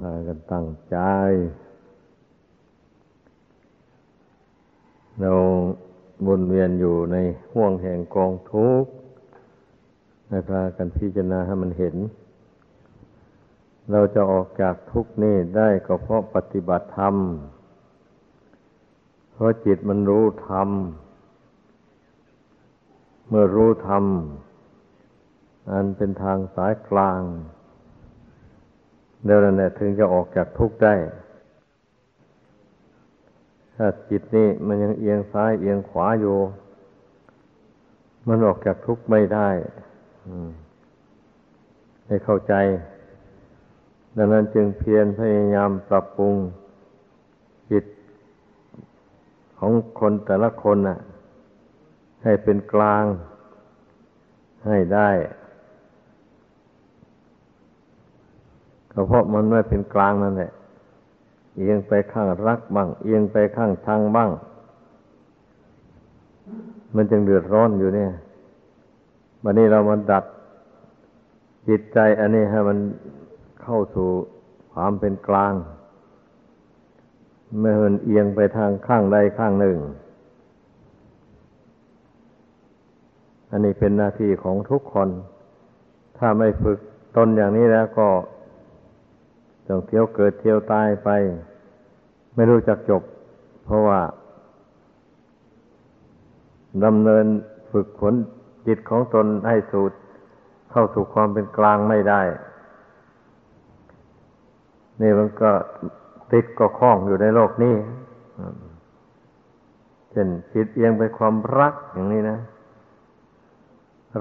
พากันตั้งใจ เราวนเวียนอยู่ในห่วงแห่งกองทุกข์ให้พากันพิจารณาให้มันเห็น เราจะออกจากทุกข์นี้ได้ก็เพราะปฏิบัติธรรม เพราะจิตมันรู้ธรรม เมื่อรู้ธรรม อันเป็นทางสายกลาง เดี๋ยวนั้นถึงจะออกจากทุกข์ได้ ถ้าจิตนี่มันยังเอียงซ้ายเอียงขวาอยู่ มันออกจากทุกข์ไม่ได้ให้เข้าใจ ดังนั้นจึงเพียรพยายามปรับปรุงจิตของคนแต่ละคนน่ะ ให้เป็นกลางให้ได้ ก็เพราะมันไม่เป็นกลางนั่นแหละ เอียงไปข้างรักบ้าง เอียงไปข้างชังบ้าง มันจึงเดือดร้อนอยู่เนี่ยวันนี้เรามาดัดจิตใจอันนี้ให้มันเข้าสู่ความเป็นกลาง ไม่เหินเอียงไปทางข้างใดข้างหนึ่ง อันนี้เป็นหน้าที่ของทุกคน ถ้าไม่ฝึกตนอย่างนี้แล้วก็ ต้องเที่ยวเกิดเที่ยวตายไป ไม่รู้จักจบ เพราะว่าดำเนินฝึกฝนจิตของตนให้สูตรเข้าสู่ความเป็นกลางไม่ได้ นี่มันก็ติดก็คล้องอยู่ในโลกนี้เช่นจิตเอียงไปความรักอย่างนี้นะ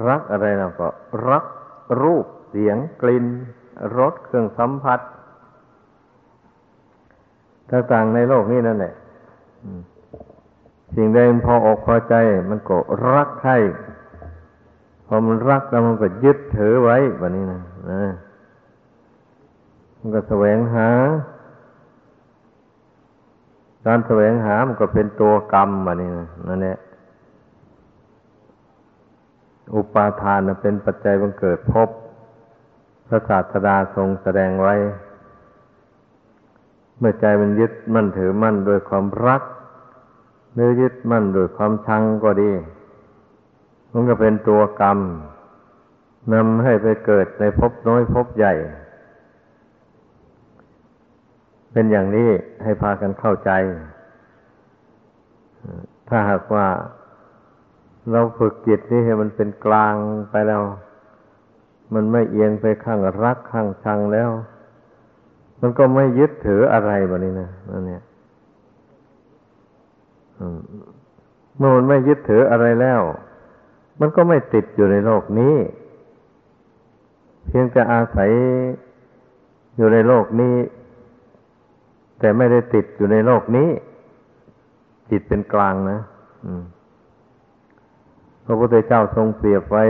รักอะไรนะก็ รักรูปเสียงกลิ่นรสเครื่องสัมผัส ต่างๆในโลกนี้นั่นแหละสิ่งใดมันพออกพอใจ มันก็รักใครพอมันรักแล้วมันก็ยึดถือไว้แบบนี้นะนะมันก็แสวงหา การแสวงหา มันก็เป็นตัวกรรมแบบนี้นะนั่นแหละอุปาทานเป็นปัจจัยบังเกิดพบพระศาสดาทรงแสดงไว้ เมื่อใจมันยึดมั่นถือมั่นโดยความรักหรือยึดมั่นโดยความชังก็ดี มันก็เป็นตัวกรรมนำให้ไปเกิดในภพน้อยภพใหญ่ เป็นอย่างนี้ให้พากันเข้าใจ ถ้าหากว่าเราฝึกจิตนี่ให้มันเป็นกลางไปแล้ว มันไม่เอียงไปข้างรักข้างชังแล้ว มันก็ไม่ยึดถืออะไรแบบนี้นะนั่นเนี่ยเมื่อมันไม่ยึดถืออะไรแล้ว มันก็ไม่ติดอยู่ในโลกนี้ เพียงจะอาศัยอยู่ในโลกนี้ แต่ไม่ได้ติดอยู่ในโลกนี้ จิตเป็นกลางนะพระพุทธเจ้าทรงเปรียบไว้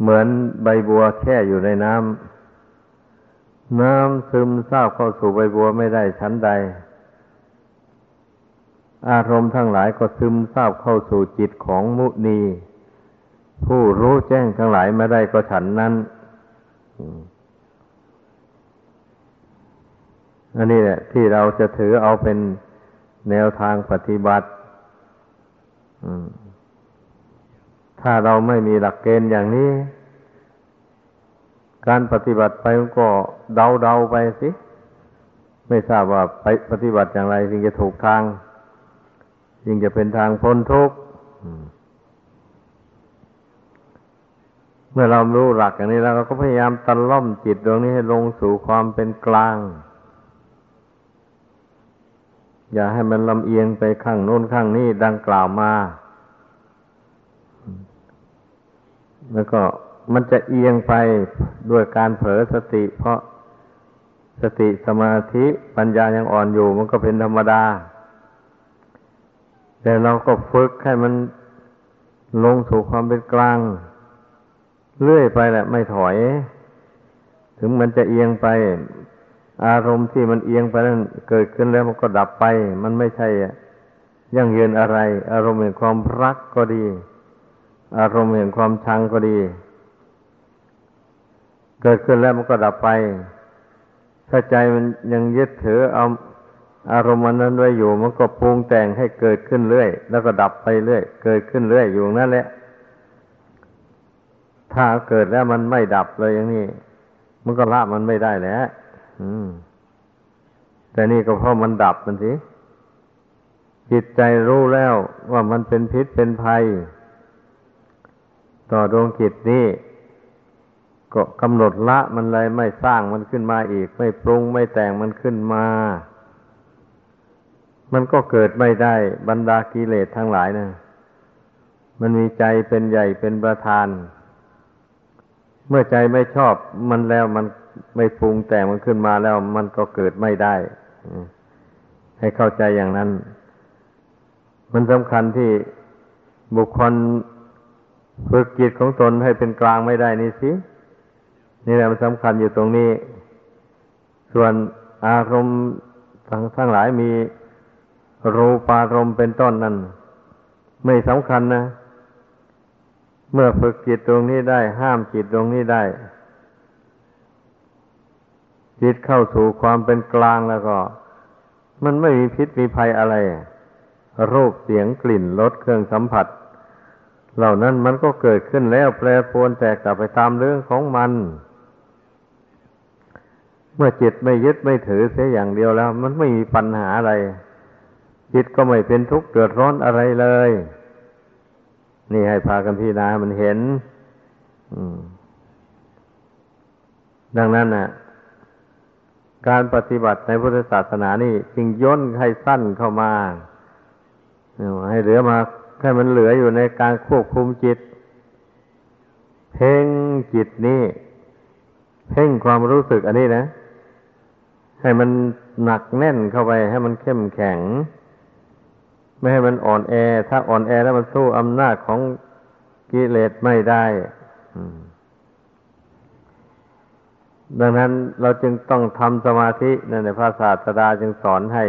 เหมือนใบบัวแค่อยู่ในน้ำ น้ำซึมซาบเข้าสู่ใบบัวไม่ได้ชั้นใด อารมณ์ทั้งหลายก็ซึมซาบเข้าสู่จิตของมุนี ผู้รู้แจ้งทั้งหลายไม่ได้ก็ฉันนั้นอันนี้แหละที่เราจะถือเอาเป็นแนวทางปฏิบัติถ้าเราไม่มีหลักเกณฑ์อย่างนี้ การปฏิบัติไปก็เดาเดาไปสิ ไม่ทราบว่าไปปฏิบัติอย่างไรจึงจะถูกทาง จึงจะเป็นทางพ้นทุกข์เมื่อเรารู้หลักอย่างนี้แล้วเราก็พยายามตันล่อมจิตดวงนี้ให้ลงสู่ความเป็นกลาง อย่าให้มันลำเอียงไปข้างโน้นข้างนี้ดังกล่าวมา แล้วก็ มันจะเอียงไปด้วยการเผลอสติ เพราะสติสมาธิปัญญายังอ่อนอยู่ มันก็เป็นธรรมดา แต่เราก็ฝึกให้มันลงสู่ความเป็นกลาง เรื่อยไปแหละไม่ถอย ถึงมันจะเอียงไป อารมณ์ที่มันเอียงไปนั้นเกิดขึ้นแล้วมันก็ดับไป มันไม่ใช่ยั่งยืนอะไร อารมณ์แห่งความรักก็ดี อารมณ์แห่งความชังก็ดี เกิดขึ้นแล้วมันก็ดับไป ถ้าใจมันยังยึดถือเอาอารมณ์นั้นไว้อยู่ มันก็ปรุงแต่งให้เกิดขึ้นเรื่อย แล้วก็ดับไปเรื่อย เกิดขึ้นเรื่อยอยู่นั่นแหละ ถ้าเกิดแล้วมันไม่ดับเลยอย่างนี้ มันก็ละมันไม่ได้แล้วแต่นี่ก็เพราะมันดับมันสิจิตใจรู้แล้วว่ามันเป็นพิษเป็นภัย ต่อดวงจิตนี้ ก็กำหนดละมันเลยไม่สร้างมันขึ้นมาอีก ไม่ปรุงไม่แต่งมันขึ้นมา มันก็เกิดไม่ได้บรรดากิเลสทั้งหลายนะมันมีใจเป็นใหญ่เป็นประธาน เมื่อใจไม่ชอบมันแล้วมันไม่ปรุงแต่งมันขึ้นมาแล้วมันก็เกิดไม่ได้ให้เข้าใจอย่างนั้น มันสำคัญที่บุคคลฝึกจิตของตนให้เป็นกลางไม่ได้นี่สิ นี่แหละมันสำคัญอยู่ตรงนี้ ส่วนอารมณ์ทั้งทั้งหลายมีรูปารมณ์เป็นต้นนั้น ไม่สำคัญนะ เมื่อฝึกจิตตรงนี้ได้ ห้ามจิตตรงนี้ได้ จิตเข้าสู่ความเป็นกลางแล้วก็ มันไม่มีพิษมีภัยอะไร รูปเสียงกลิ่นรสเครื่องสัมผัส เหล่านั้นมันก็เกิดขึ้นแล้วแปรปรวนแตกกลับไปตามเรื่องของมัน เมื่อจิตไม่ยึดไม่ถือเสียอย่างเดียวแล้ว มันไม่มีปัญหาอะไร จิตก็ไม่เป็นทุกข์เดือดร้อนอะไรเลย นี่ให้พากันพิจารณามันเห็นดังนั้นนะการปฏิบัติในพุทธศาสนานี่จึงย่นให้สั้นเข้ามาให้เหลือมาให้มันเหลืออยู่ในการควบคุมจิต เพ่งจิตนี่เพ่งความรู้สึกอันนี้นะ ให้มันหนักแน่นเข้าไปให้มันเข้มแข็ง ไม่ให้มันอ่อนแอ ถ้าอ่อนแอแล้วมันสู้อำนาจของกิเลสไม่ได้ดังนั้นเราจึงต้องทำสมาธินั่นในพระศาสดาจึงสอนให้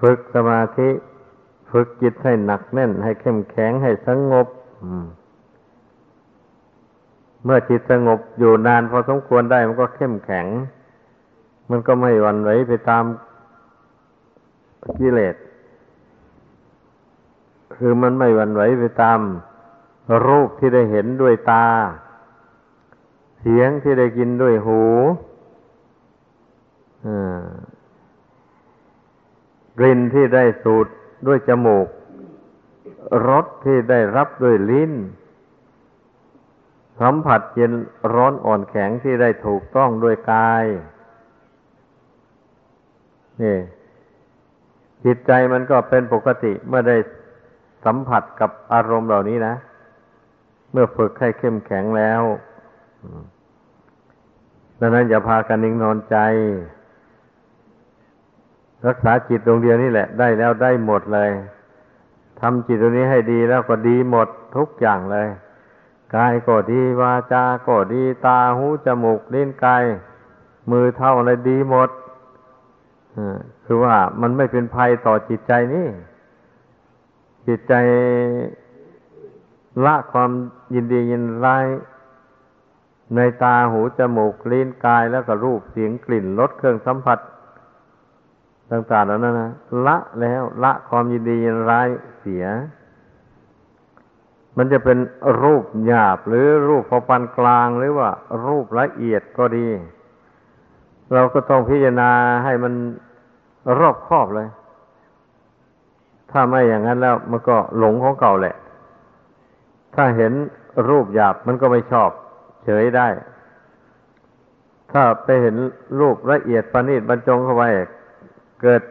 ฝึกสมาธิ ฝึกจิตให้หนักแน่น ให้เข้มแข็งให้สงบเมื่อจิตสงบอยู่นานพอสมควรได้มันก็เข้มแข็ง มันก็ไม่หวั่นไหวไปตามกิเลส คือมันไม่หวั่นไหวไปตามรูปที่ได้เห็นด้วยตา เสียงที่ได้กินด้วยหูกลิ่นที่ได้สูดด้วยจมูก รสที่ได้รับด้วยลิ้น สัมผัสเย็นร้อนอ่อนแข็งที่ได้ถูกต้องด้วยกาย นี่จิตใจมันก็เป็นปกติเมื่อได้สัมผัสกับอารมณ์เหล่านี้นะ เมื่อฝึกให้เข้มแข็งแล้วดังนั้นอย่าพากันนิ่งนอนใจ รักษาจิตดวงเดียวนี่แหละ ได้แล้วได้หมดเลยทำจิตตรงนี้ให้ดีแล้วก็ดีหมดทุกอย่างเลยกายก็ดีวาจาก็ดีตาหูจมูกลิ้นกายมือเท่าอะไรดีหมด คือว่ามันไม่เป็นภัยต่อจิตใจนี่ จิตใจละความยินดียินร้ายในตาหูจมูกลิ้นกายแล้วก็รูปเสียงกลิ่นรสเครื่องสัมผัส ต่างๆแล้วนั่นนะละแล้วละความยินดียินร้ายเสีย มันจะเป็นรูปหยาบหรือรูปพอปานกลางหรือว่ารูปละเอียดก็ดี เราก็ต้องพิจารณาให้มันรอบครอบเลย ถ้าไม่อย่างนั้นแล้วมันก็หลงของเก่าแหละ ถ้าเห็นรูปหยาบมันก็ไม่ชอบ เฉยได้ ถ้าไปเห็นรูปละเอียดประณีตบรรจงเข้าไปเกิด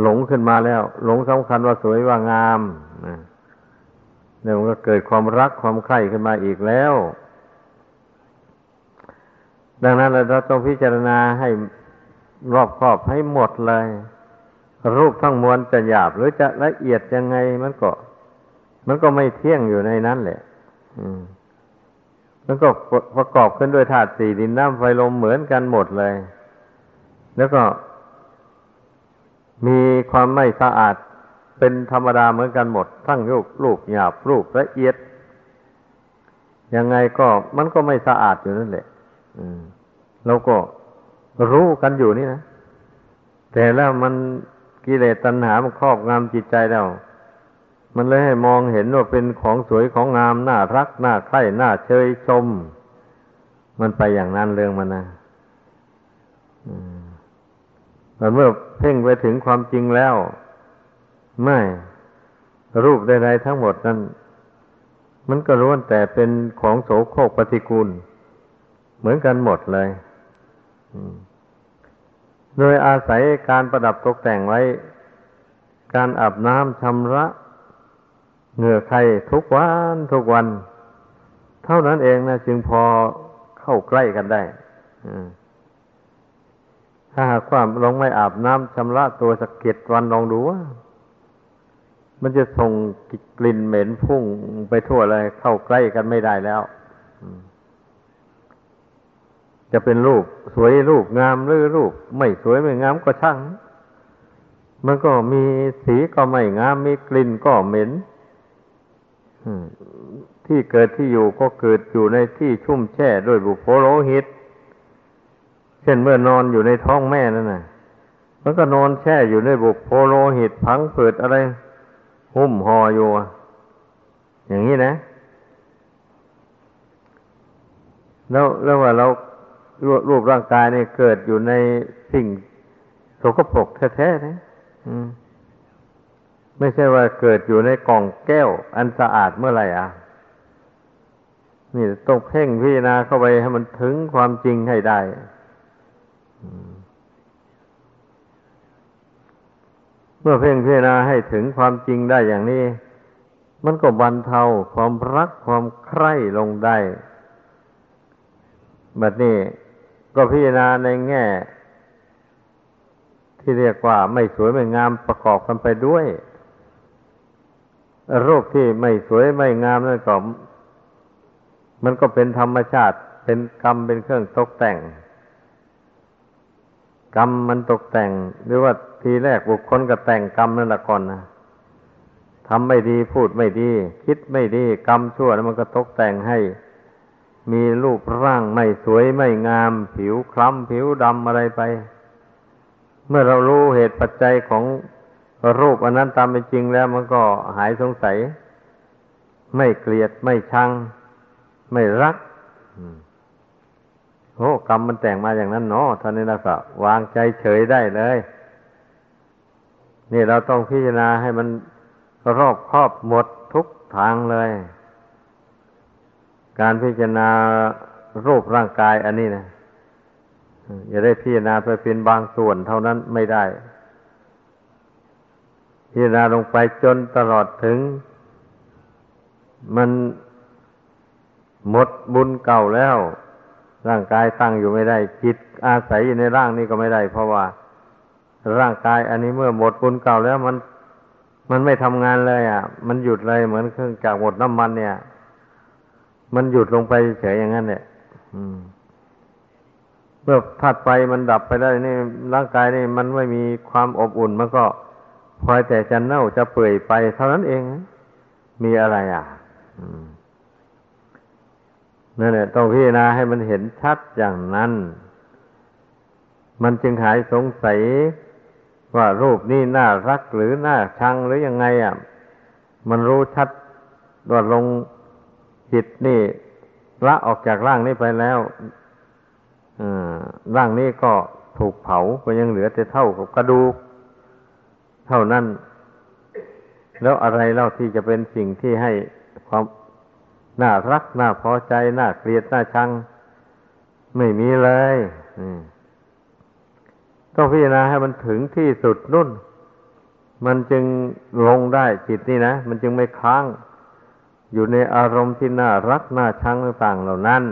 หลงขึ้นมาแล้ว หลงสำคัญว่าสวยว่างามเนี่ยมันก็เกิดความรักความใคร่ขึ้นมาอีกแล้ว ดังนั้นเราต้องพิจารณาให้รอบครอบให้หมดเลย รูปทั้งมวลจะหยาบหรือจะละเอียดยังไงมันก็ มันก็ไม่เที่ยงอยู่ในนั้นแหละมันก็ประกอบขึ้นด้วยธาตุสี่ดินน้ำไฟลมเหมือนกันหมดเลย แล้วก็ มีความไม่สะอาดเป็นธรรมดาเหมือนกันหมด ทั้งรูปรูปหยาบรูปละเอียด ยังไงก็มันก็ไม่สะอาดอยู่นั่นแหละ เราก็รู้กันอยู่นี่นะ แต่แล้วมันกิเลสตัณหามันครอบงำจิตใจแล้วมันเลยให้มองเห็นว่าเป็นของสวยของงามน่ารักน่าใคร่น่าเชยชม มันไปอย่างนั้นเรื่องมันนะแต่เมื่อเพ่งไปถึงความจริงแล้ว ไม่รูปใดๆทั้งหมดนั้น มันก็ล้วนแต่เป็นของโสโครกปฏิกูล เหมือนกันหมดเลยโดยอาศัยการประดับตกแต่งไว้ การอาบน้ำชำระเหงื่อใครทุกวันทุกวัน เท่านั้นเองนะจึงพอเข้าใกล้กันได้ถ้าหากว่าลองไม่อาบน้ำชำระตัวสักเก็ดวันลองดูว่า มันจะส่งกลิ่นเหม็นพุ่งไปทั่วเลยเข้าใกล้กันไม่ได้แล้ว จะเป็นรูปสวยรูปงามหรือรูป ไม่สวยไม่งามก็ช่าง มันก็มีสีก็ไม่งาม มีกลิ่นก็เหม็นที่เกิดที่อยู่ก็เกิดอยู่ในที่ชุ่มแช่ด้วยบุโพโลหิต เช่นเมื่อนอนอยู่ในท้องแม่นั่นนะมันก็นอนแช่อยู่ในบุโพโลหิตพังเปิดอะไรหุ้มห่ออยู่อย่างนี้นะ แล้วแล้วว่าเรา รูปร่างกายนี่เกิดอยู่ในสิ่งโสกปรกแท้ๆนะไม่ใช่ว่าเกิดอยู่ในกล่องแก้ว อันสะอาดเมื่อไหร่อะ นี่ต้องเพ่งพิจารณาเข้าไปให้มันถึงความจริงให้ได้เมื่อเพ่งพิจารณาให้ถึงความจริงได้อย่างนี้ มันก็บรรเทาความรักความใคร่ลงได้แบบนี้ ก็พิจารณาในแง่ ที่เรียกว่าไม่สวยไม่งามประกอบกันไปด้วย รูปที่ไม่สวยไม่งามนั่นก็มันก็เป็นธรรมชาติเป็นกรรมเป็นเครื่องตกแต่ง กรรมมันตกแต่ง หรือว่าทีแรกบุคคลก็แต่งกรรมนั่นละก่อนนะทำไม่ดีพูดไม่ดี คิดไม่ดี กรรมชั่วแล้วมันก็ตกแต่งให้ มีรูปร่างไม่สวยไม่งาม ผิวคล้ำผิวดำอะไรไป เมื่อเรารู้เหตุปัจจัยของรูปอันนั้นตามเป็นจริงแล้วมันก็หายสงสัย ไม่เกลียดไม่ชัง ไม่รักโอ้กรรมมันแต่งมาอย่างนั้นเนาะท่านนี้นะก็วางใจเฉยได้เลย นี่เราต้องพิจารณาให้มันรอบครอบหมดทุกทางเลย การพิจารณารูปร่างกายอันนี้นะอย่าได้พิจารณาไปเป็นบางส่วนเท่านั้นไม่ได้ พิจารณาลงไปจนตลอดถึง มันหมดบุญเก่าแล้ว ร่างกายตั้งอยู่ไม่ได้ จิตอาศัยอยู่ในร่างนี้ก็ไม่ได้ เพราะว่าร่างกายอันนี้เมื่อหมดบุญเก่าแล้วมัน มันไม่ทำงานเลย อะ มันหยุดเลยเหมือนเครื่องจักรหมดน้ำมันเนี่ย มันหยุดลงไปเฉยอย่างนั้นเนี่ยเมื่อธาตุไฟมันดับไปได้นี่ร่างกายนี่มันไม่มีความอบอุ่น มันก็พลอยแต่จะเน่าจะเปื่อยไป เท่านั้นเอง มีอะไรอะนั่นแหละต้องพิจารณาให้มันเห็นชัดอย่างนั้น มันจึงหายสงสัยว่ารูปนี่น่ารักหรือน่าชังหรือยังไงอะ มันรู้ชัดว่าลง จิตนี่ละออกจากร่างนี้ไปแล้วร่างนี้ก็ถูกเผาก็ยังเหลือแต่เท่ากับกระดูก เท่านั้น แล้วอะไรเล่าที่จะเป็นสิ่งที่ให้ความน่ารักน่าพอใจน่าเกลียดน่าชัง ไม่มีเลยต้องพิจารณาให้มันถึงที่สุดนุ่น มันจึงลงได้จิตนี่นะ มันจึงไม่ค้าง อยู่ในอารมณ์ที่น่ารักน่าชังต่างๆเหล่านั้น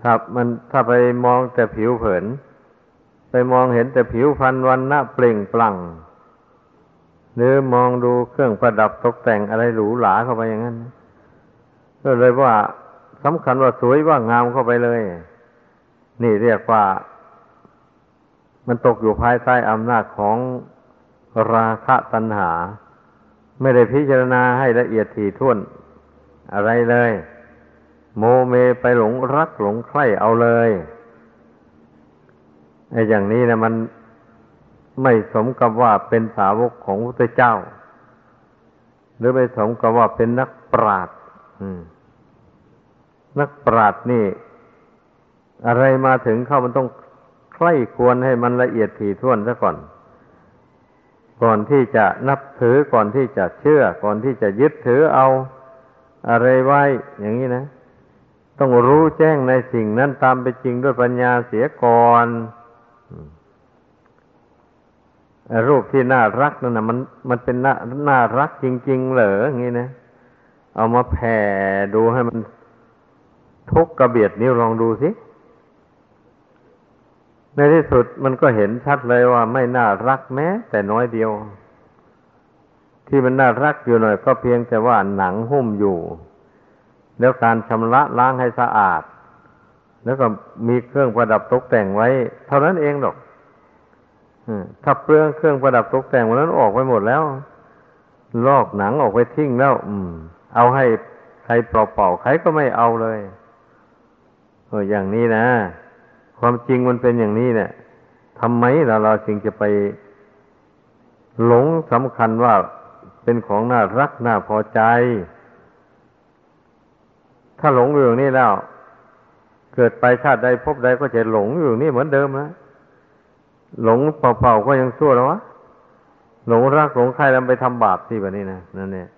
ถ้ามันถ้าไปมองแต่ผิวเผิน ไปมองเห็นแต่ผิวพันวันหน้าเปล่งปลั่ง หรือมองดูเครื่องประดับตกแต่งอะไรหรูหราเข้าไปอย่างนั้น ก็เลยว่าสำคัญว่าสวยว่างามเข้าไปเลย นี่เรียกว่า มันตกอยู่ภายใต้อำนาจของราคะตัณหา ไม่ได้พิจารณาให้ละเอียดถี่ถ้วน อะไรเลย โมเมไปหลงรักหลงใคร่เอาเลยไอ้อย่างนี้นะมันไม่สมกับว่าเป็นสาวกของพระเจ้า หรือไม่สมกับว่าเป็นนักปราชญ์นักปราชญ์นี่ อะไรมาถึงเข้ามันต้องใคร่ควรให้มันละเอียดถี่ถ้วนซะก่อน ก่อนที่จะนับถือก่อนที่จะเชื่อ ก่อนที่จะยึดถือเอาอะไรไว้ อย่างนี้นะ ต้องรู้แจ้งในสิ่งนั้นตามไปจริงด้วยปัญญาเสียก่อนรูปที่น่ารักนั่นนะมันมันเป็นน่าน่ารักจริง ๆ เหรออย่างนี้นะ เอามาแผ่ดูให้มันทุกกระเบียดนิ้วลองดูสิ ในที่สุดมันก็เห็นชัดเลยว่าไม่น่ารักแม้ แต่น้อยเดียว ที่มันน่ารักอยู่หน่อย ก็เพียงแต่ว่าหนังหุ้มอยู่ แล้วการชำระล้างให้สะอาด แล้วก็มีเครื่องประดับตกแต่งไว้ เท่านั้นเองหรอกถ้าเปลืองเครื่องประดับตกแต่งวันนั้นออกไปหมดแล้ว ลอกหนังออกไปทิ้งแล้ว อืม เอาให้ใครเปล่าๆใครก็ไม่เอาเลยเอออย่างนี้นะ ความจริงมันเป็นอย่างนี้เนี่ยทำไมเราเราจึงจะไปหลงสำคัญว่าเป็นของน่ารักน่าพอใจ ถ้าหลงอยู่อย่างนี้แล้ว เกิดไปชาติใดพบใดก็จะหลงอยู่นี่เหมือนเดิมนะหลงเป่าๆก็ยังชั่วแล้ววะหลงรักหลงใครแล้วไปทำบาปสิแบบนี้นะนั่นเนี่ย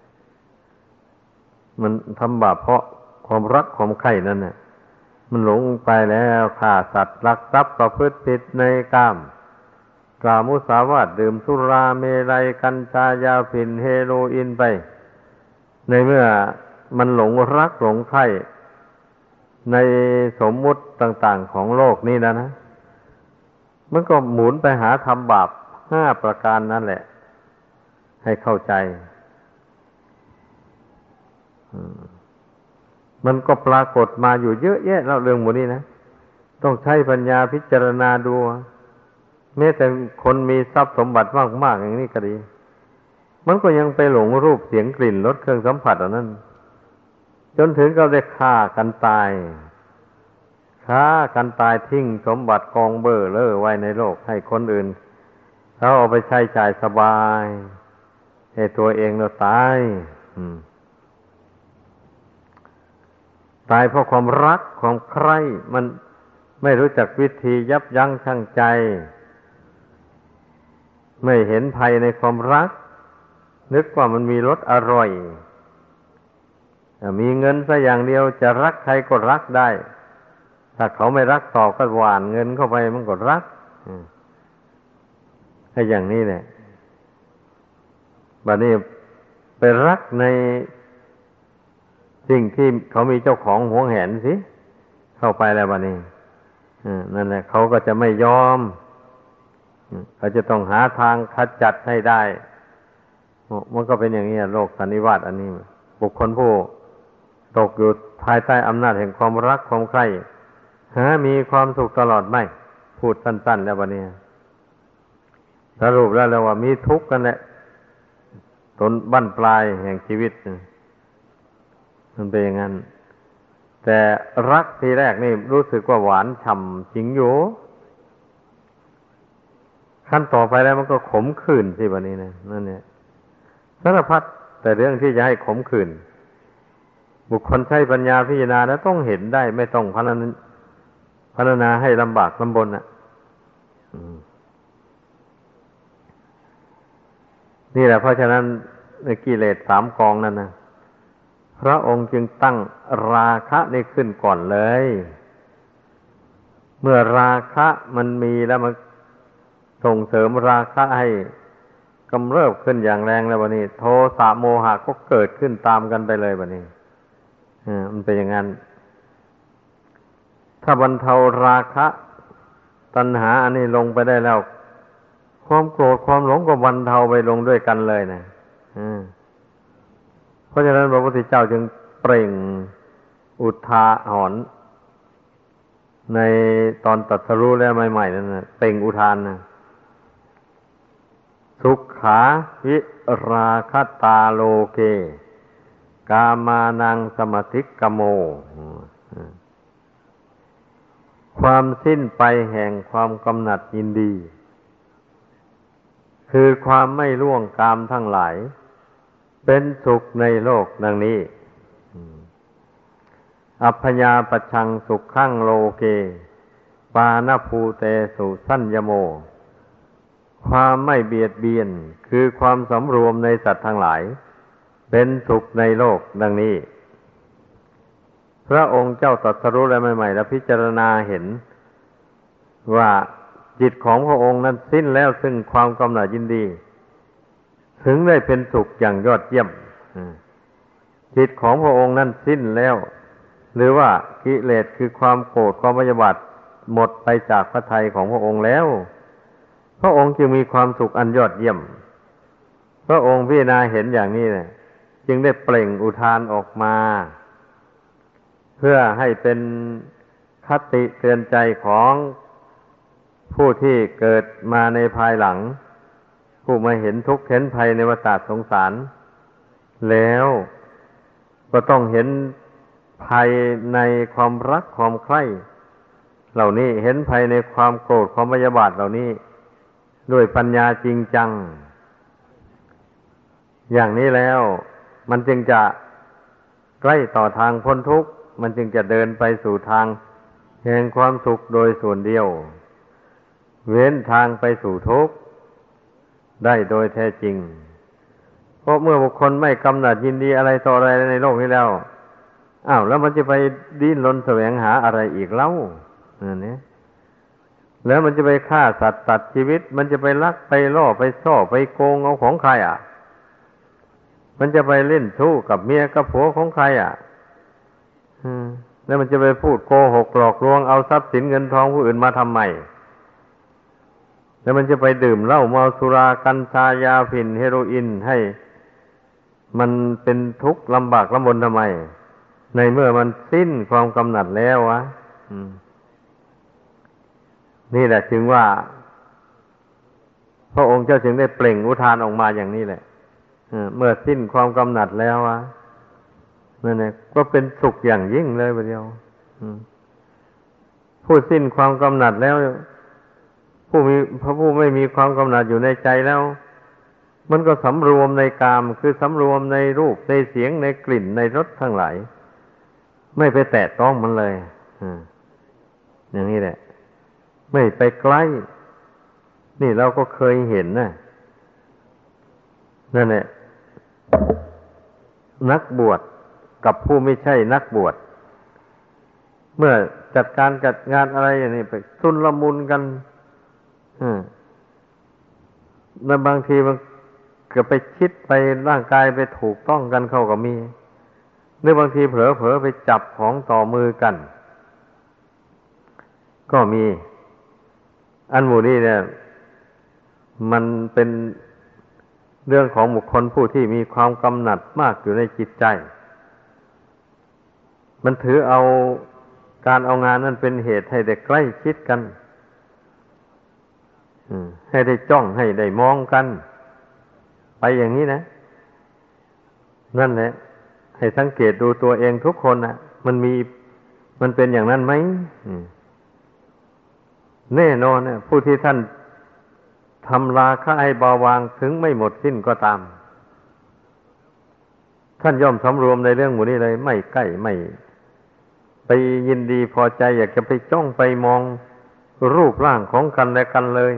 มันทำบาปเพราะความรักความใครนั่นเนี่ย มันหลงไปแล้วฆ่าสัตว์ลักทรัพย์ประพฤติผิดในกามกล่าวมุสาวาทดื่มสุราเมลัยกัญชายาฝิ่นเฮโรอีนไป ในเมื่อมันหลงรักหลงใครในสมมุติต่าง ๆของโลกนี้นะนะ มันก็หมุนไปหาทำบาปห้าประการนั่นแหละ ให้เข้าใจ มันก็ปรากฏมาอยู่เยอะแยะแล้วเรื่องหมดนี้นะ ต้องใช้ปัญญาพิจารณาดูแม้แต่คนมีทรัพย์สมบัติมากๆอย่างนี้ก็ดี มันก็ยังไปหลงรูปเสียงกลิ่นรสเครื่องสัมผัสอันนั้น จนถึงก็ได้ฆ่ากันตายฆ่ากันตายทิ้งสมบัติกองเบอร์เลอไว้ในโลกให้คนอื่นเขาเอาไปใช้จ่ายสบายให้ตัวเองเราตาย ตายเพราะความรักความใคร่มันไม่รู้จักวิธียับยั้งชั่งใจ ไม่เห็นภัยในความรัก นึกว่ามันมีรสอร่อย มีเงินสัอย่างเดียวจะรักใครก็รักได้ ถ้าเขาไม่รักต่อก็หวานเงินเข้าไปมันก็รักให้อย่างนี้เนี่ยบัดนี้ไปรักใน สิ่งที่เขามีเจ้าของหวงแหนสิ เข้าไปแล้วบัดนี้นั่นแหละเขาก็จะไม่ยอมเขาจะต้องหาทางขจัดให้ได้มันก็เป็นอย่างนี้โลกสันนิวาตอันนี้ บุคคลผู้ตกอยู่ภายใต้อำนาจแห่งความรักความใคร่หามีความสุขตลอดไหมพูดสั้น ๆ แล้ววันนี้สรุปแล้วแล้วว่ามีทุกข์กันแหละตนบั้นปลายแห่งชีวิต มันเป็นอย่างนั้น แต่รักทีแรกนี่รู้สึกว่าหวานฉ่ำจริงอยู่ ขั้นต่อไปแล้วมันก็ขมขื่นสิวันนี้นะนั่นเนี่ยสารพัดแต่เรื่องที่จะให้ขมขื่นบุคคลใช้ปัญญาพิจารณาแล้วต้องเห็นได้ ไม่ต้องพันนั้นพัฒนาให้ลำบากลำบนอะนี่แหละเพราะฉะนั้นในกิเลสสามกองนั่นนะ พระองค์จึงตั้งราคะนี่ขึ้นก่อนเลย เมื่อราคะมันมีแล้วมันส่งเสริมราคะให้กำเริบขึ้นอย่างแรงแล้ววันนี้ โทสะโมหะก็เกิดขึ้นตามกันไปเลยวันนี้อ่ามันเป็นอย่างนั้น ถ้าบรรเทาราคะ ตัณหาอันนี้ลงไปได้แล้ว ความโกรธความหลงก็บรรเทาไปลงด้วยกันเลยนะ เพราะฉะนั้นพระพุทธเจ้าจึงเปล่งอุทาหอนในตอนตัดสรู้แล้วใหม่ๆนั่นนะเปล่งอุทานนะสุขาวิราคตาโลเก กามานังสมติกโม ความสิ้นไปแห่งความกำหนัดยินดี คือความไม่ล่วงกามทั้งหลาย เป็นสุขในโลกดังนี้ อัพยาปชังสุขขั้งโลเก ปานภูเตสุสัญญโม ความไม่เบียดเบียนคือความสำรวมในสัตว์ทั้งหลาย เป็นสุขในโลกดังนี้ พระองค์เจ้าตรัสรู้อะไรใหม่ๆ แล้วพิจารณาเห็นว่าจิตของพระองค์นั้นสิ้นแล้วซึ่งความกำหนัดยินดี ถึงได้เป็นสุขอย่างยอดเยี่ยมจิตของพระองค์นั้นสิ้นแล้ว หรือว่ากิเลสคือความโกรธความพยาบาทหมดไปจากพระทัยของพระองค์แล้ว พระองค์จึงมีความสุขอันยอดเยี่ยม พระองค์พิจารณาเห็นอย่างนี้เนี่ยจึงได้เปล่งอุทานออกมา เพื่อให้เป็นคติเตือนใจของผู้ที่เกิดมาในภายหลัง ผู้มาเห็นทุกข์เห็นภัยในวัฏสงสาร แล้วก็ต้องเห็นภัยในความรักความใคร่ เหล่านี้เห็นภัยในความโกรธความพยาบาทเหล่านี้ ด้วยปัญญาจริงจัง อย่างนี้แล้วมันจึงจะใกล้ต่อทางพ้นทุกข์ มันจึงจะเดินไปสู่ทางแห่งความสุขโดยส่วนเดียว เว้นทางไปสู่ทุกข์ ได้โดยแท้จริง เพราะเมื่อบุคคลไม่กำหนัดยินดีอะไรต่ออะไรในโลกนี้แล้วอ้าวแล้วมันจะไปดิ้นรนแสวงหาอะไรอีกเล่าอันนี้แล้วมันจะไปฆ่าสัตว์ตัดชีวิต มันจะไปลักไปล่อไปซ่อไปโกงเอาของใครอะ มันจะไปเล่นชู้กับเมียกับผัวของใครอะแล้วมันจะไปพูดโกหกหลอกลวงเอาทรัพย์สินเงินทองผู้อื่นมาทำไม แล้วมันจะไปดื่มเหล้าเมาสุรากัญชายาฝิ่นเฮโรอีนให้ มันเป็นทุกข์ลำบากลำบนทำไม ในเมื่อมันสิ้นความกำหนัดแล้ววะนี่แหละจึงว่า พระองค์เจ้าจึงได้เปล่งอุทานออกมาอย่างนี้แหละเมื่อสิ้นความกำหนัดแล้ววะนั่นแหละก็เป็นสุขอย่างยิ่งเลยประเดียวผู้สิ้นความกำหนัดแล้ว ผู้มีพระผู้ไม่มีความกำหนัดอยู่ในใจแล้ว มันก็สำรวมในกาม คือสำรวมในรูปในเสียงในกลิ่นในรสทั้งหลายไม่ไปแตะต้องมันเลยอย่างนี้แหละ ไม่ไปใกล้ นี่เราก็เคยเห็นนะนั่นแหละนักบวชกับผู้ไม่ใช่นักบวชเมื่อจัดการจัดงานอะไรอย่างนี้ไปทุนละมุนกัน แล้วบางทีมันเกิดไปคิดไปร่างกายไปถูกต้องกันเข้ากับมีหรือบางทีเผลอเผลอไปจับของต่อมือกัน ก็มี อันหมู่นี้เนี่ย มันเป็นเรื่องของบุคคลผู้ที่มีความกำหนัดมากอยู่ในจิตใจ มันถือเอาการเอางานนั้นเป็นเหตุให้ได้ใกล้ชิดกัน ให้ได้จ้องให้ได้มองกัน ไปอย่างนี้นะ นั่นแหละ ให้สังเกตดูตัวเองทุกคนนะมันมีมันเป็นอย่างนั้นไหมแน่นอนนี่ยผู้ที่ท่านทำราคาให้เบาบางถึงไม่หมดสิ้นก็ตาม ท่านย่อมสำรวมในเรื่องหมู่นี้เลย ไม่ใกล้ไม่ ไปยินดีพอใจอยากจะไปจ้องไปมอง รูปร่างของกันและกันเลย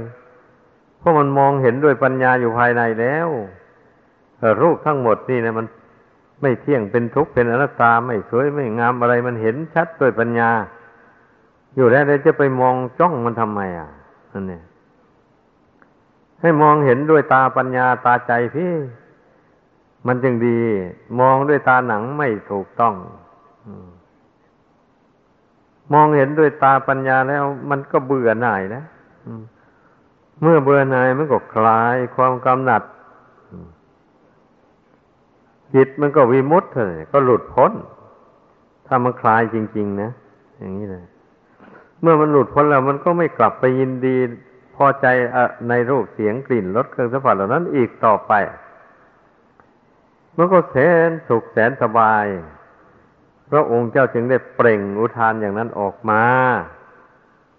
เพราะมันมองเห็นด้วยปัญญาอยู่ภายในแล้วรูปทั้งหมดนี่นะมันไม่เที่ยงเป็นทุกข์เป็นอนัตตาไม่สวยไม่งามอะไรมันเห็นชัดด้วยปัญญา อยู่แล้วจะไปมองจ้องมันทำไมอะนั่นเนี่ยให้มองเห็นด้วยตาปัญญาตาใจพี่ มันจึงดี มองด้วยตาหนังไม่ถูกต้อง อืม มองเห็นด้วยตาปัญญาแล้ว มันก็เบื่อหน่ายนะเมื่อเบื่อหน่ายมันก็คลายความกำหนัดจิตมันก็วิมุตต์เลยก็หลุดพ้น ถ้ามันคลายจริง ๆ นะ อย่างนี้เลยเมื่อมันหลุดพ้นแล้ว มันก็ไม่กลับไปยินดีพอใจในรูปเสียงกลิ่นรสเครื่องสัมผัสเหล่านั้นอีกต่อไป มันก็แสนสุขแสนสบาย พระองค์เจ้าจึงได้เปล่งอุทานอย่างนั้นออกมา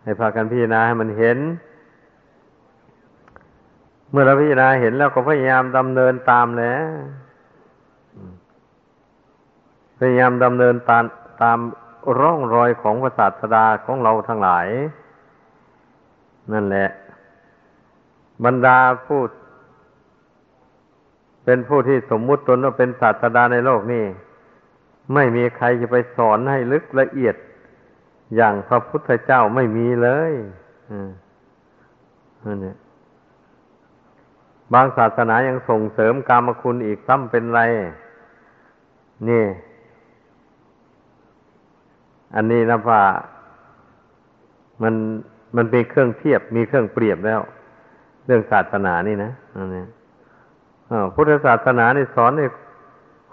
ให้พากันพิจารณาให้มันเห็น เมื่อเราพิจารณาเห็นแล้วก็พยายามดำเนินตามแล้วพยายามดำเนินตามตามร่องรอยของพระศาสดาของเราทั้งหลาย นั่นแหละ บรรดาผู้เป็นผู้ที่สมมุติตนว่าเป็นศาสดาในโลกนี้ ไม่มีใครจะไปสอนให้ลึกละเอียด อย่างพระพุทธเจ้าไม่มีเลยนั่นเนี่ยบางศาสนายังส่งเสริมกรรมคุณอีกซ้ำเป็นไร นี่ อันนี้นะว่ามันมันเป็นเครื่องเทียบมีเครื่องเปรียบแล้ว เรื่องศาสนานี่นะอันนี้พุทธศาสนานี่สอนให้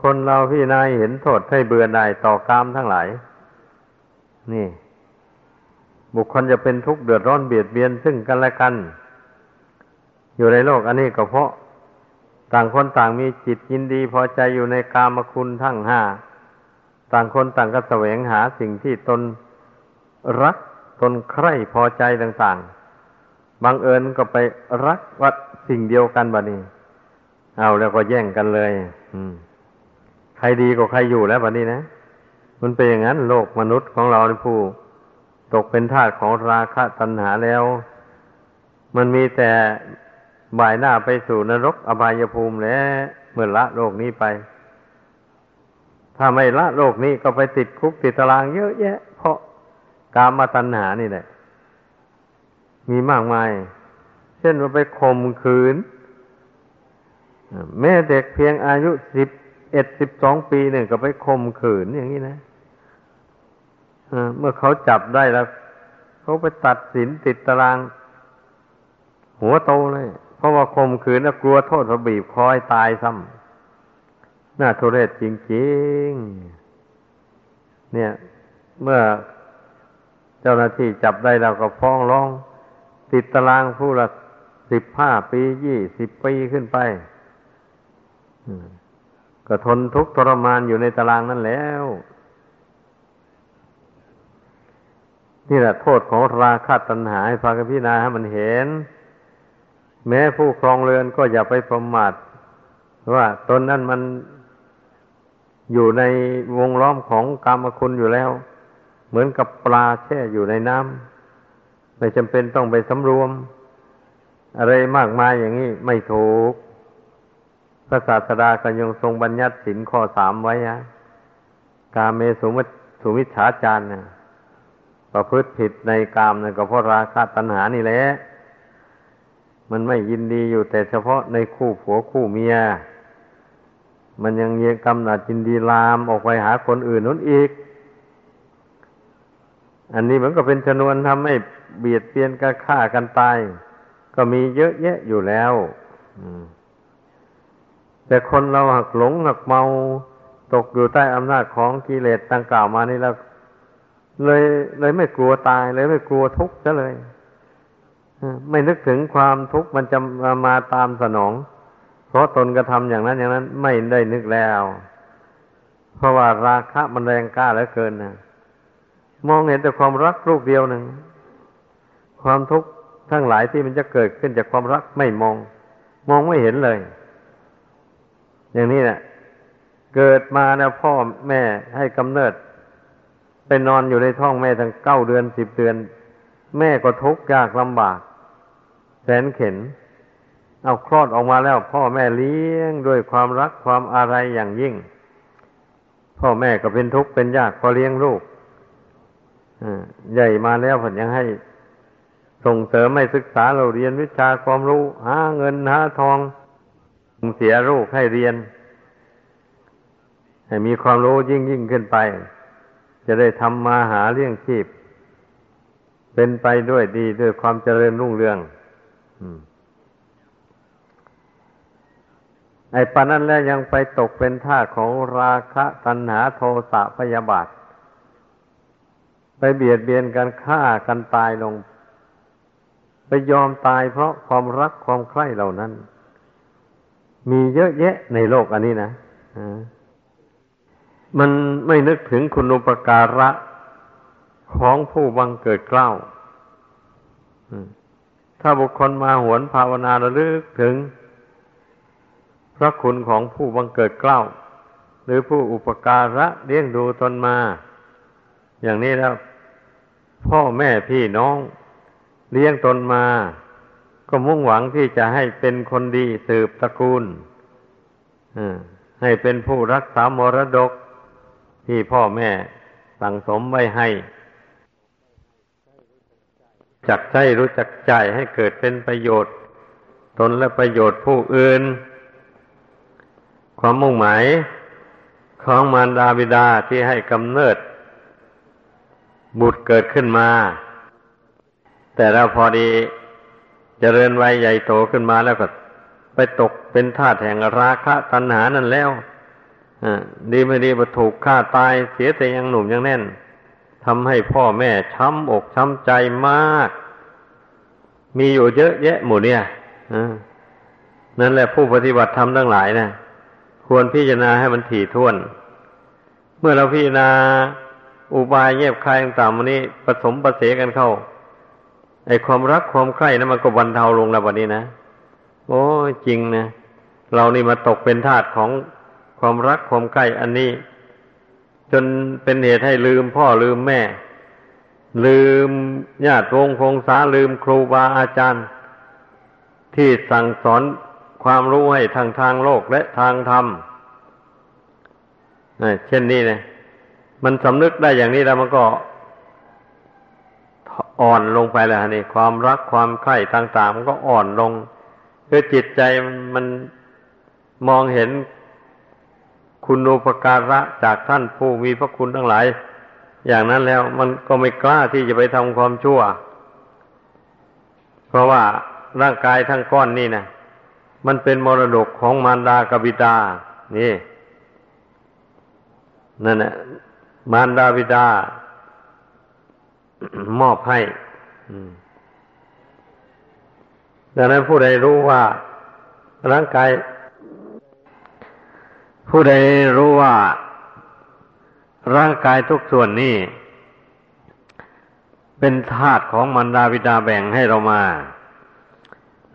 คนเราพี่นายเห็นโทษให้เบื่อหน่ายต่อกามทั้งหลาย นี่ บุคคลจะเป็นทุกข์เดือดร้อนเบียดเบียนซึ่งกันและกัน อยู่ในโลกอันนี้ก็เพราะ ต่างคนต่างมีจิตยินดีพอใจอยู่ในกามคุณทั้งห้า ต่างคนต่างก็แสวงหาสิ่งที่ตนรักตนใคร่พอใจต่างๆบางเอิญก็ไปรักวัดสิ่งเดียวกันบะนี้ เอาแล้วก็แย่งกันเลย อืม ใครดีกว่าใครอยู่แล้วแบบนี้นะ มันเป็นอย่างนั้น โลกมนุษย์ของเราในผู้ ตกเป็นทาสของราคะตัณหาแล้ว มันมีแต่บ่ายหน้าไปสู่นรกอบายภูมิแล้วเมื่อละโลกนี้ไป ถ้าไม่ละโลกนี้ก็ไปติดคุกติดตารางเยอะแยะ เพราะกามาตัณหานี่แหละ มีมากมาย เช่นว่าไปข่มขืน แม่เด็กเพียงอายุสิบ เอ็ดสิบสองปีเนี่ยก็ไปข่มขืนอย่างนี้นะเมื่อเขาจับได้แล้ว เขาไปตัดสินติดตาราง หัวโตเลย เพราะว่าข่มขืนแล้วกลัวโทษระบีบคอยตายซ้ำน่าทุเรศจริงๆ เนี่ย เมื่อเจ้าหน้าที่จับได้แล้วก็ฟ้องร้อง ติดตารางผู้ละสิบห้าปียี่สิบปีขึ้นไป ก็ทนทุกข์ทรมานอยู่ในตารางนั่นแล้ว นี่แหละโทษของราคะตัณหาให้พากันพิจารณาให้มันเห็น แม้ผู้ครองเรือนก็อย่าไปประมาทว่าตนนั้นมันอยู่ในวงล้อมของกรรมคุณอยู่แล้ว เหมือนกับปลาแช่อยู่ในน้ำไม่จำเป็นต้องไปสำรวม อะไรมากมายอย่างนี้ไม่ถูก พระศาสดาก็ยังทรงบัญญัติสินข้อสามไว้ฮะกาเมสุมิสุมิฉาจารนะประพฤติผิดในกามนั่นก็เพราะราคะตัณหานี่แหละมันไม่ยินดีอยู่แต่เฉพาะในคู่ผัวคู่เมีย มันยังเยียกำหนัดยินดีลามออกไปหาคนอื่นนู้นอีก อันนี้มันก็เป็นชนวนทำให้เบียดเบียนกันฆ่ากันตาย ก็มีเยอะแยะอยู่แล้ว อืม แต่คนเราหักหลงหักเมา ตกอยู่ใต้อำนาจของกิเลสต่างกล่าวมานี่แล้วเลยเลยไม่กลัวตาย เลยไม่กลัวทุกข์ซะเลยไม่นึกถึงความทุกข์มันจะมามาตามสนอง เพราะตนกระทำอย่างนั้นอย่างนั้นไม่ได้นึกแล้ว เพราะว่าราคะมันแรงกล้าเหลือเกินนะมองเห็นแต่ความรักลูกเดียวหนึ่งความทุกข์ทั้งหลายที่มันจะเกิดขึ้นจากความรักไม่มอง มองไม่เห็นเลย อย่างนี้แหละเกิดมาแล้วพ่อแม่ให้กำเนิดไปนอนอยู่ในท้องแม่ทั้งเก้าเดือนสิบเดือน แม่ก็ทุกข์ยากลำบาก แสนเข็น เอาคลอดออกมาแล้ว พ่อแม่เลี้ยงด้วยความรักความอะไรอย่างยิ่ง พ่อแม่ก็เป็นทุกข์เป็นยากพอเลี้ยงลูกใหญ่มาแล้วผมยังให้ส่งเสริมให้ศึกษาเราเรียนวิชาความรู้ หาเงินหาทอง เสียลูกให้เรียน ให้มีความรู้ยิ่งยิ่งขึ้นไป จะได้ทำมาหาเลี้ยงชีพ เป็นไปด้วยดีด้วยความเจริญรุ่งเรืองไอ้ปานนั้นแล้วยังไปตกเป็นท่าของราคะตัณหาโทสะพยาบาท ไปเบียดเบียนกันฆ่ากันตายลง ไปยอมตายเพราะความรักความใคร่เหล่านั้น มีเยอะแยะในโลกอันนี้นะมันไม่นึกถึงคุณอุปการะของผู้บังเกิดเกล้าถ้าบุคคลมาหวนภาวนาระลึกถึง พระคุณของผู้บังเกิดเกล้า หรือผู้อุปการะเลี้ยงดูตนมา อย่างนี้แล้ว พ่อแม่พี่น้อง เลี้ยงตนมา ก็มุ่งหวังที่จะให้เป็นคนดีสืบตระกูลให้เป็นผู้รักษามรดกที่พ่อแม่สั่งสมไว้ให้ จักใจรู้จักใจให้เกิดเป็นประโยชน์ ตนและประโยชน์ผู้อื่น ความมุ่งหมายของมารดาบิดาที่ให้กำเนิด บุตรเกิดขึ้นมา แต่แล้วพอดี จเจริญวัยใหญ่โตขึ้นมาแล้วก็ไปตกเป็นทาสแห่งราคะตัณหานั่นแล้วดีไม่ดีมาถูกฆ่าตายเสียแต่ยังหนุ่มยังแน่นทำให้พ่อแม่ช้ำอกช้ำใจมาก มีอยู่เยอะแยะหมู่เนี่ยนั่นแหละผู้ปฏิบัติธรรมทั้งหลายนะควรพิจารณาให้มันถี่ถ้วน เมื่อเราพิจารณาอุบายเงียบคายต่างๆวันนี้ผสมประเสกันเข้า ไอ้ความรักความใคร่นะมันก็บรรเทาลงแล้ววันนี้นะโอ้จริงนะเรานี่มาตกเป็นทาสของความรักความใกล้อันนี้ จนเป็นเหตุให้ลืมพ่อลืมแม่ ลืมญาติวงคงสาลืมครูบาอาจารย์ ที่สั่งสอนความรู้ให้ทางทางโลกและทางธรรมเช่นนี้นะมันสำนึกได้อย่างนี้แล้วมันก็ อ่อนลงไปแล้วนี่ความรักความใคร่ต่าง ๆ มันก็อ่อนลง คือจิตใจมันมองเห็นคุณูปการะจากท่านผู้มีพระคุณทั้งหลาย อย่างนั้นแล้วมันก็ไม่กล้าที่จะไปทำความชั่ว เพราะว่าร่างกายทั้งก้อนนี่นะมันเป็นมรดกของมารดากบิดา นี่ นั่นแหละมารดาบิดา มอบให้ดังนั้นผู้ใดรู้ว่า ร่างกาย ผู้ใดรู้ว่า ร่างกายทุกส่วนนี้เป็นธาตุของมันดาวิดาแบ่งให้เรามา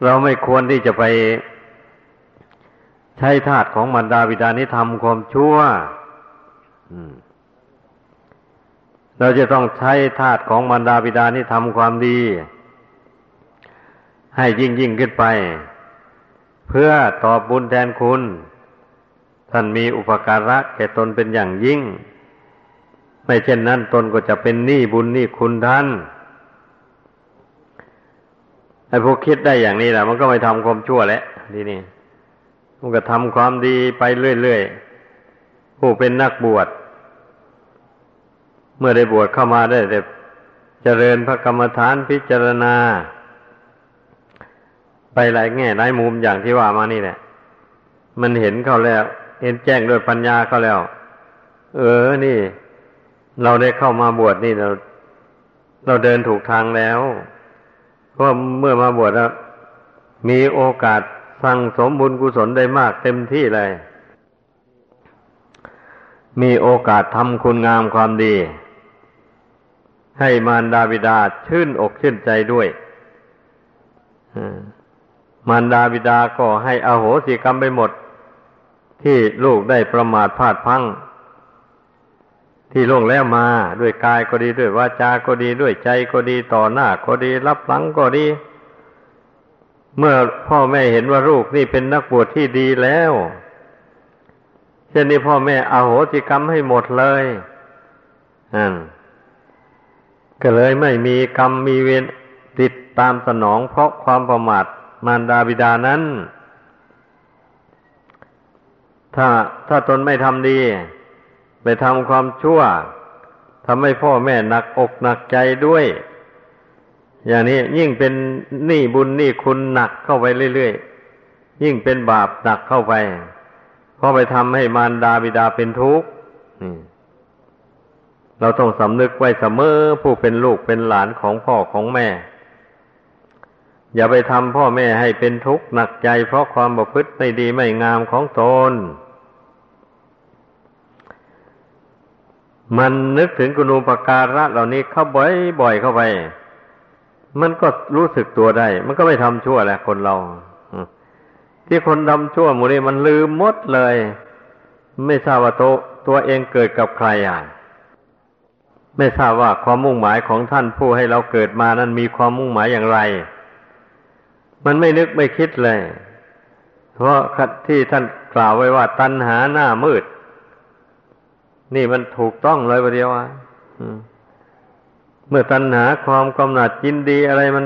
เราไม่ควรที่จะไปใช้ธาตุของมันดาวิดานี้ทำความชั่ว เราจะต้องใช้ธาตุของมันดาบิดานี้ทำความดี ให้ยิ่งยิ่งขึ้นไป เพื่อตอบบุญแทนคุณ ท่านมีอุปการะแก่ตนเป็นอย่างยิ่ง ไม่เช่นนั้นตนก็จะเป็นหนี้บุญหนี้คุณท่านไอ้พวกคิดได้อย่างนี้แหละมันก็ไม่ทำความชั่วแล้วทีนี้มันก็ทำความดีไปเรื่อยๆผู้เป็นนักบวช เมื่อได้บวชเข้ามาได้แต่เจริญพระกรรมฐานพิจารณา ไปหลายแง่หลายมุมอย่างที่ว่ามานี่แหละ มันเห็นเขาแล้ว เห็นแจ้งด้วยปัญญาเขาแล้ว เออ นี่ เราได้เข้ามาบวชนี่เรา เราเดินถูกทางแล้วเพราะเมื่อมาบวชแล้วมีโอกาสสั่งสมบุญกุศลได้มากเต็มที่เลย มีโอกาสทำคุณงามความดี ให้มารดาบิดาชื่นอกชื่นใจด้วยมารดาบิดาก็ให้อโหสิกรรมไปหมด ที่ลูกได้ประมาทพลาดพังที่ล่วงแล้วมาด้วยกายก็ดีด้วยวาจาก็ดีด้วยใจก็ดีต่อหน้าก็ดี รับหลังก็ดี เมื่อพ่อแม่เห็นว่าลูกนี่เป็นนักบวชที่ดีแล้วเช่นนี้พ่อแม่อาโหสิกรรมให้หมดเลยอัน ก็เลยไม่มีกรรมมีเวรติดตามสนองเพราะความประมาทมารดาบิดานั้น ถ้าถ้าตนไม่ทำดี ไปทำความชั่วทำให้พ่อแม่หนักอกหนักใจด้วย อย่างนี้ยิ่งเป็นหนี้บุญหนี้คุณหนักเข้าไปเรื่อยๆ ยิ่งเป็นบาปหนักเข้าไป เพราะไปทำให้มารดาบิดาเป็นทุกข์ เราต้องสำนึกไว้เสมอผู้เป็นลูกเป็นหลานของพ่อของแม่ อย่าไปทำพ่อแม่ให้เป็นทุกข์หนักใจเพราะความบกพฤติไม่ดีไม่งามของตน มันนึกถึงกุณูปการะเหล่านี้เข้าบ่อยบ่อยเข้าไป มันก็รู้สึกตัวได้ มันก็ไม่ทำชั่วแหละคนเรา ที่คนทำชั่วหมูนี้มันลืมหมดเลย ไม่ทราบว่าตัวตัวเองเกิดกับใครอะ ไม่ทราบว่าความมุ่งหมายของท่านผู้ให้เราเกิดมานั้นมีความมุ่งหมายอย่างไร มันไม่นึกไม่คิดเลย เพราะที่ท่านกล่าวไว้ว่า ตัณหาหน้ามืด นี่มันถูกต้องเลยประเดียวอะเมื่อตัณหาความกำหนัดยินดีอะไรมัน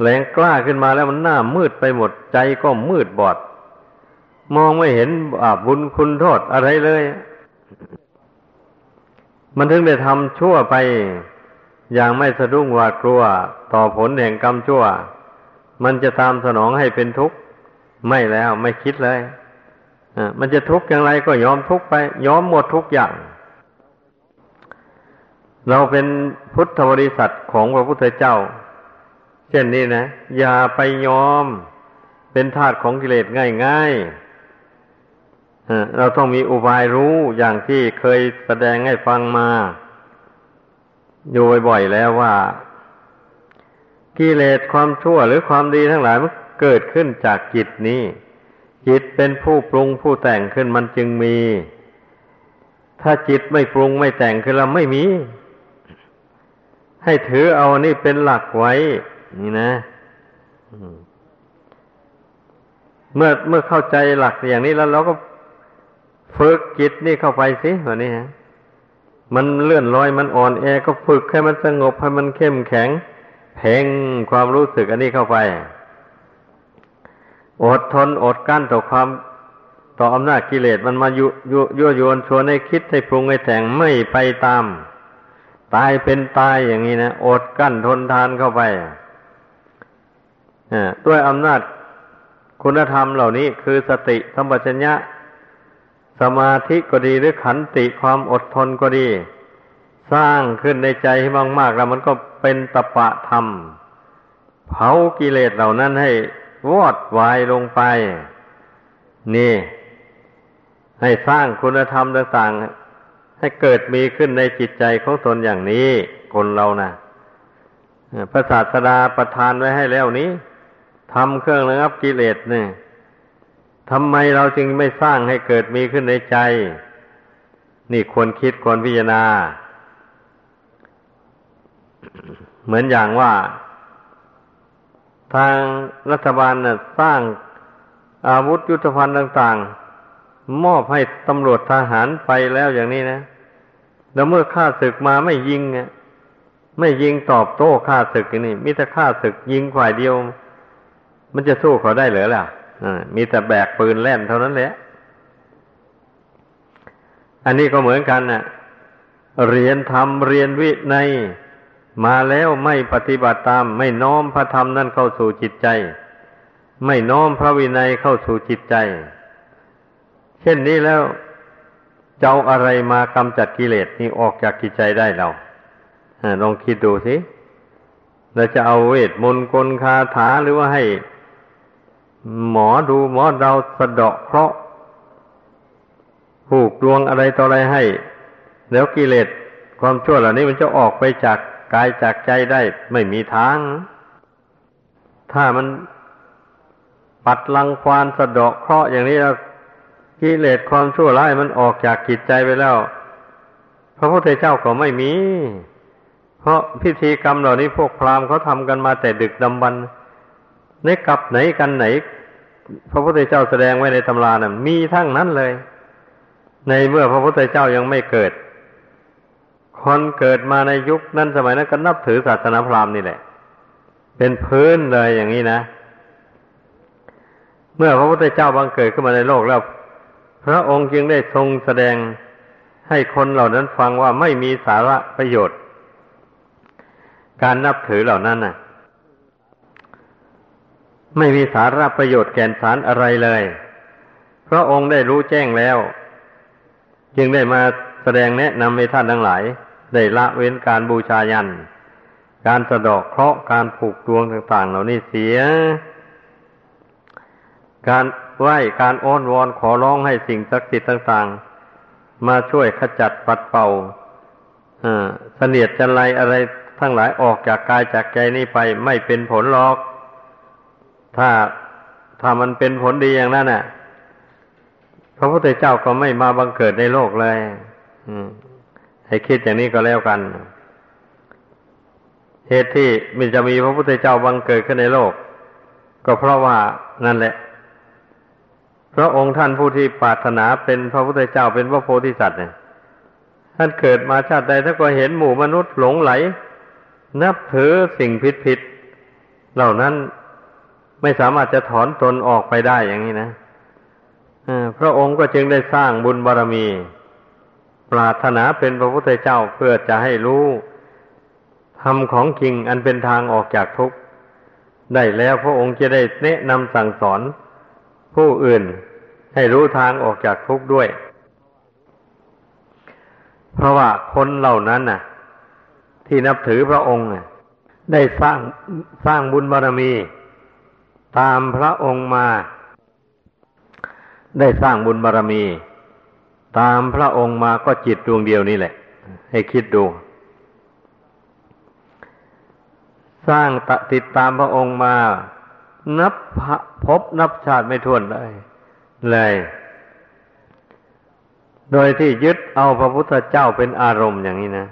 แรงกล้าขึ้นมาแล้วมันหน้ามืดไปหมดใจก็มืดบอด มองไม่เห็นบาปบุญคุณโทษอะไรเลย มันถึงได้ทำชั่วไป อย่างไม่สะดุ้งหวาดกลัว ต่อผลแห่งกรรมชั่ว มันจะตามสนองให้เป็นทุกข์ไม่แล้วไม่คิดเลยมันจะทุกข์อย่างไรก็ยอมทุกข์ไป ยอมหมดทุกอย่าง เราเป็นพุทธบริษัทของพระพุทธเจ้า เช่นนี้นะ อย่าไปยอมเป็นทาสของกิเลสง่ายๆ เราต้องมีอุบายรู้อย่างที่เคยแสดงให้ฟังมา อยู่บ่อยๆแล้วว่า กิเลสความชั่วหรือความดีทั้งหลายมันเกิดขึ้นจากจิตนี้ จิตเป็นผู้ปรุงผู้แต่งขึ้นมันจึงมี ถ้าจิตไม่ปรุงไม่แต่งขึ้นแล้วไม่มี ให้ถือเอานี่เป็นหลักไว้ นี่นะเมื่อเมื่อเข้าใจหลักอย่างนี้แล้วเราก็ ฝึกจิตนี่เข้าไปสิวันนี้ฮะมันเลื่อนลอยมันอ่อนแอก็ฝึกให้มันสงบให้มันเข้มแข็ง เพ่งความรู้สึกอันนี้เข้าไป อดทนอดกั้นต่อความต่ออำนาจกิเลสมันมายุยุยุยวนชวนให้คิดให้ปรุงให้แต่งไม่ไปตาม ตายเป็นตายอย่างนี้นะอดกั้นทนทานเข้าไปด้วยอำนาจคุณธรรมเหล่านี้คือสติสัมปชัญญะ สมาธิก็ดีหรือขันติความอดทนก็ดี สร้างขึ้นในใจให้มากๆ แล้วมันก็เป็นตปะธรรม เผากิเลสเหล่านั้นให้วอดวายลงไป นี่ ให้สร้างคุณธรรมต่างๆ ให้เกิดมีขึ้นในจิตใจของตนอย่างนี้คนเรานะ่ะพระศาสดาประทานไว้ให้แล้วนี้ทำเครื่องระงับกิเลสเนี่ย ทำไมเราจึงไม่สร้างให้เกิดมีขึ้นในใจ นี่ควรคิดควรพิจารณา เหมือนอย่างว่า ทางรัฐบาลน่ะสร้างอาวุธยุทโธภัณฑ์ต่าง ๆ มอบให้ตำรวจทหารไปแล้วอย่างนี้นะ แล้วเมื่อข้าศึกมาไม่ยิงไม่ยิงตอบโต้ข้าศึกนี่มิแต่ข้าศึกยิงฝ่ายเดียว มันจะสู้เขาได้หรือล่ะ มีแต่แบกปืนแล่นเท่านั้นแหละ อันนี้ก็เหมือนกันน่ะ เรียนธรรมเรียนวิในมาแล้วไม่ปฏิบัติตาม ไม่น้อมพระธรรมนั่นเข้าสู่จิตใจ ไม่น้อมพระวินัยเข้าสู่จิตใจ เช่นนี้แล้วเจ้าอะไรมากำจัดกิเลสนี้ออกจากจิตใจได้เราลองคิดดูสิเราจะเอาเวทมนต์กลคาถาหรือว่าให้ หมอดูหมอเราสะเดาะเคราะห์ผูกดวงอะไรต่ออะไรให้ แล้วกิเลสความชั่วเหล่านี้มันจะออกไปจากกายจากใจได้ไม่มีทาง ถ้ามันปัดลังควานสะเดาะเคราะห์อย่างนี้แล้วกิเลสความชั่วร้ายมันออกจากจิตใจไปแล้ว พระพุทธเจ้าก็ไม่มี เพราะพิธีกรรมเหล่านี้พวกพราหมณ์เขาทำกันมาแต่ดึกดำบรรพ์ ในกับไหนกันไหน พระพุทธเจ้าแสดงไว้ในตำรานะ่ะมีทั้งนั้นเลย ในเมื่อพระพุทธเจ้ายังไม่เกิด คนเกิดมาในยุคนั้นสมัยนั้นก็นับถือศาสนาพราหมณ์นี่แหละ เป็นพื้นเลยอย่างนี้นะเมื่อพระพุทธเจ้าบังเกิดขึ้นมาในโลกแล้ว พระองค์จึงได้ทรงแสดงให้คนเหล่านั้นฟังว่าไม่มีสาระประโยชน์ การนับถือเหล่านั้นน่ะ ไม่มีสาระประโยชน์แก่นสารอะไรเลยเพราะองค์ได้รู้แจ้งแล้ว จึงได้มาแสดงแนะนำให้ท่านทั้งหลาย ได้ละเว้นการบูชายัน การสะดอกเคราะห์การผูกดวงต่าง ๆ เหล่านี้เสีย การไหว้การอ้อนวอนขอร้องให้สิ่งศักดิ์สิทธิ์ต่าง ๆ มาช่วยขจัดปัดเป่าเสนียดจันไรอะไรทั้งหลายออกจากกายจากใจนี้ไปไม่เป็นผลหรอก ถ้าถ้ามันเป็นผลดีอย่างนั้นน่ะพระพุทธเจ้าก็ไม่มาบังเกิดในโลกเลย อืม ให้คิดอย่างนี้ก็แล้วกันเหตุที่มันจะมีพระพุทธเจ้าบังเกิดขึ้นในโลก ก็เพราะว่านั่นแหละ พระองค์ท่านผู้ที่ปรารถนาเป็นพระพุทธเจ้าเป็นพระโพธิสัตว์เนี่ยท่านเกิดมาชาติใดท่านก็เห็นหมู่มนุษย์หลงไหล นับถือสิ่งผิดผิดเหล่านั้น ไม่สามารถจะถอนตนออกไปได้อย่างนี้นะพระองค์ก็จึงได้สร้างบุญบารรมี ปรารถนาเป็นพระพุทธเจ้าเพื่อจะให้รู้ทำของจริงอันเป็นทางออกจากทุกข์ได้แล้วพระองค์จะได้แนะนำสั่งสอน ผู้อื่นให้รู้ทางออกจากทุกข์ด้วย เพราะว่าคนเหล่านั้นน่ะ ที่นับถือพระองค์ได้สร้างสร้างบุญบารมี ตามพระองค์มา ได้สร้างบุญบารมี ตามพระองค์มาก็จิตดวงเดียวนี่แหละ ให้คิดดู สร้างตติดตามพระองค์มา นับพบนับชาติไม่ถ้วนเลยเลยโดยที่ยึดเอาพระพุทธเจ้าเป็นอารมณ์อย่างนี้นะ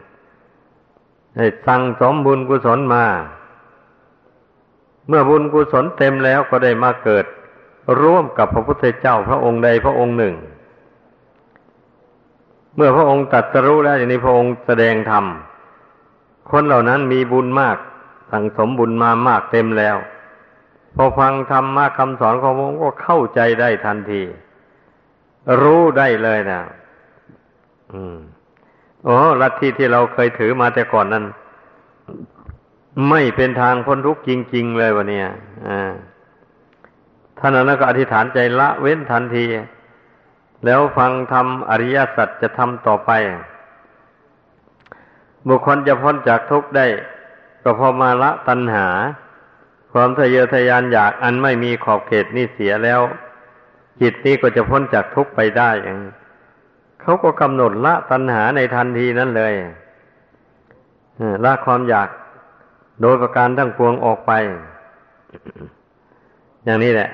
ให้สั่งสมบุญกุศลมา เมื่อบุญกุศลเต็มแล้วก็ได้มาเกิด ร่วมกับพระพุทธเจ้าพระองค์ใดพระองค์หนึ่ง เมื่อพระองค์ตัดสรู้แล้วอย่างนี้พระองค์แสดงธรรมคนเหล่านั้นมีบุญมาก สั่งสมบุญมามากเต็มแล้ว พอฟังธรรมะคำสอนของพระองค์ก็เข้าใจได้ทันที รู้ได้เลยนะอืมโอ้ลัทธิที่เราเคยถือมาแต่ก่อนนั้น ไม่เป็นทางพ้นทุกข์จริง ๆ เลยวันนี้ท่านนั้นก็อธิษฐานใจละเว้นทันที แล้วฟังธรรมอริยสัจจะทำต่อไป บุคคลจะพ้นจากทุกข์ได้ ก็พอมาละตัณหา ความทะเยอทะยานอยากอันไม่มีขอบเขตนี่เสียแล้ว จิตนี้ก็จะพ้นจากทุกข์ไปได้อย่างเขาก็กำหนดละตัณหาในทันทีนั้นเลยละความอยาก โดยประการทั้งปวงออกไป อย่างนี้แหละ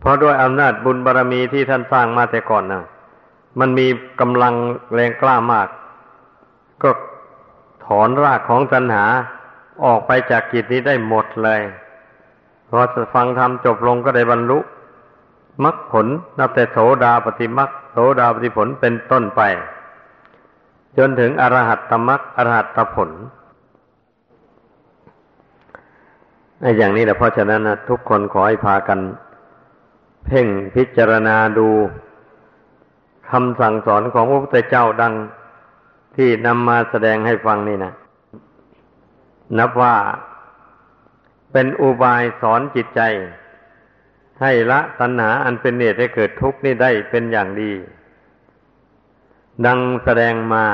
เพราะด้วยอำนาจบุญบารรมีที่ท่านสร้างมาแต่ก่อนนะมันมีกำลังแรงกล้ามาก ก็ถอนรากของตัณหาออกไปจากกิจนี้ได้หมดเลยพอฟังธรรมจบลงก็ได้บรรลุมรรคผลนับแต่โสดาปฏิมรรคโสดาปฏิผลเป็นต้นไป จนถึงอรหัตตมรรคอรหัตตผล ไอ้อย่างนี้แหละเพราะฉะนั้นนะทุกคนขอให้พากัน เพ่งพิจารณาดูคำสั่งสอนของพระพุทธเจ้าดังที่นำมาแสดงให้ฟังนี่นะนับว่าเป็นอุบายสอนจิตใจ ให้ละตัณหาอันเป็นเหตุให้เกิดทุกข์นี่ได้เป็นอย่างดี ดังแสดงมา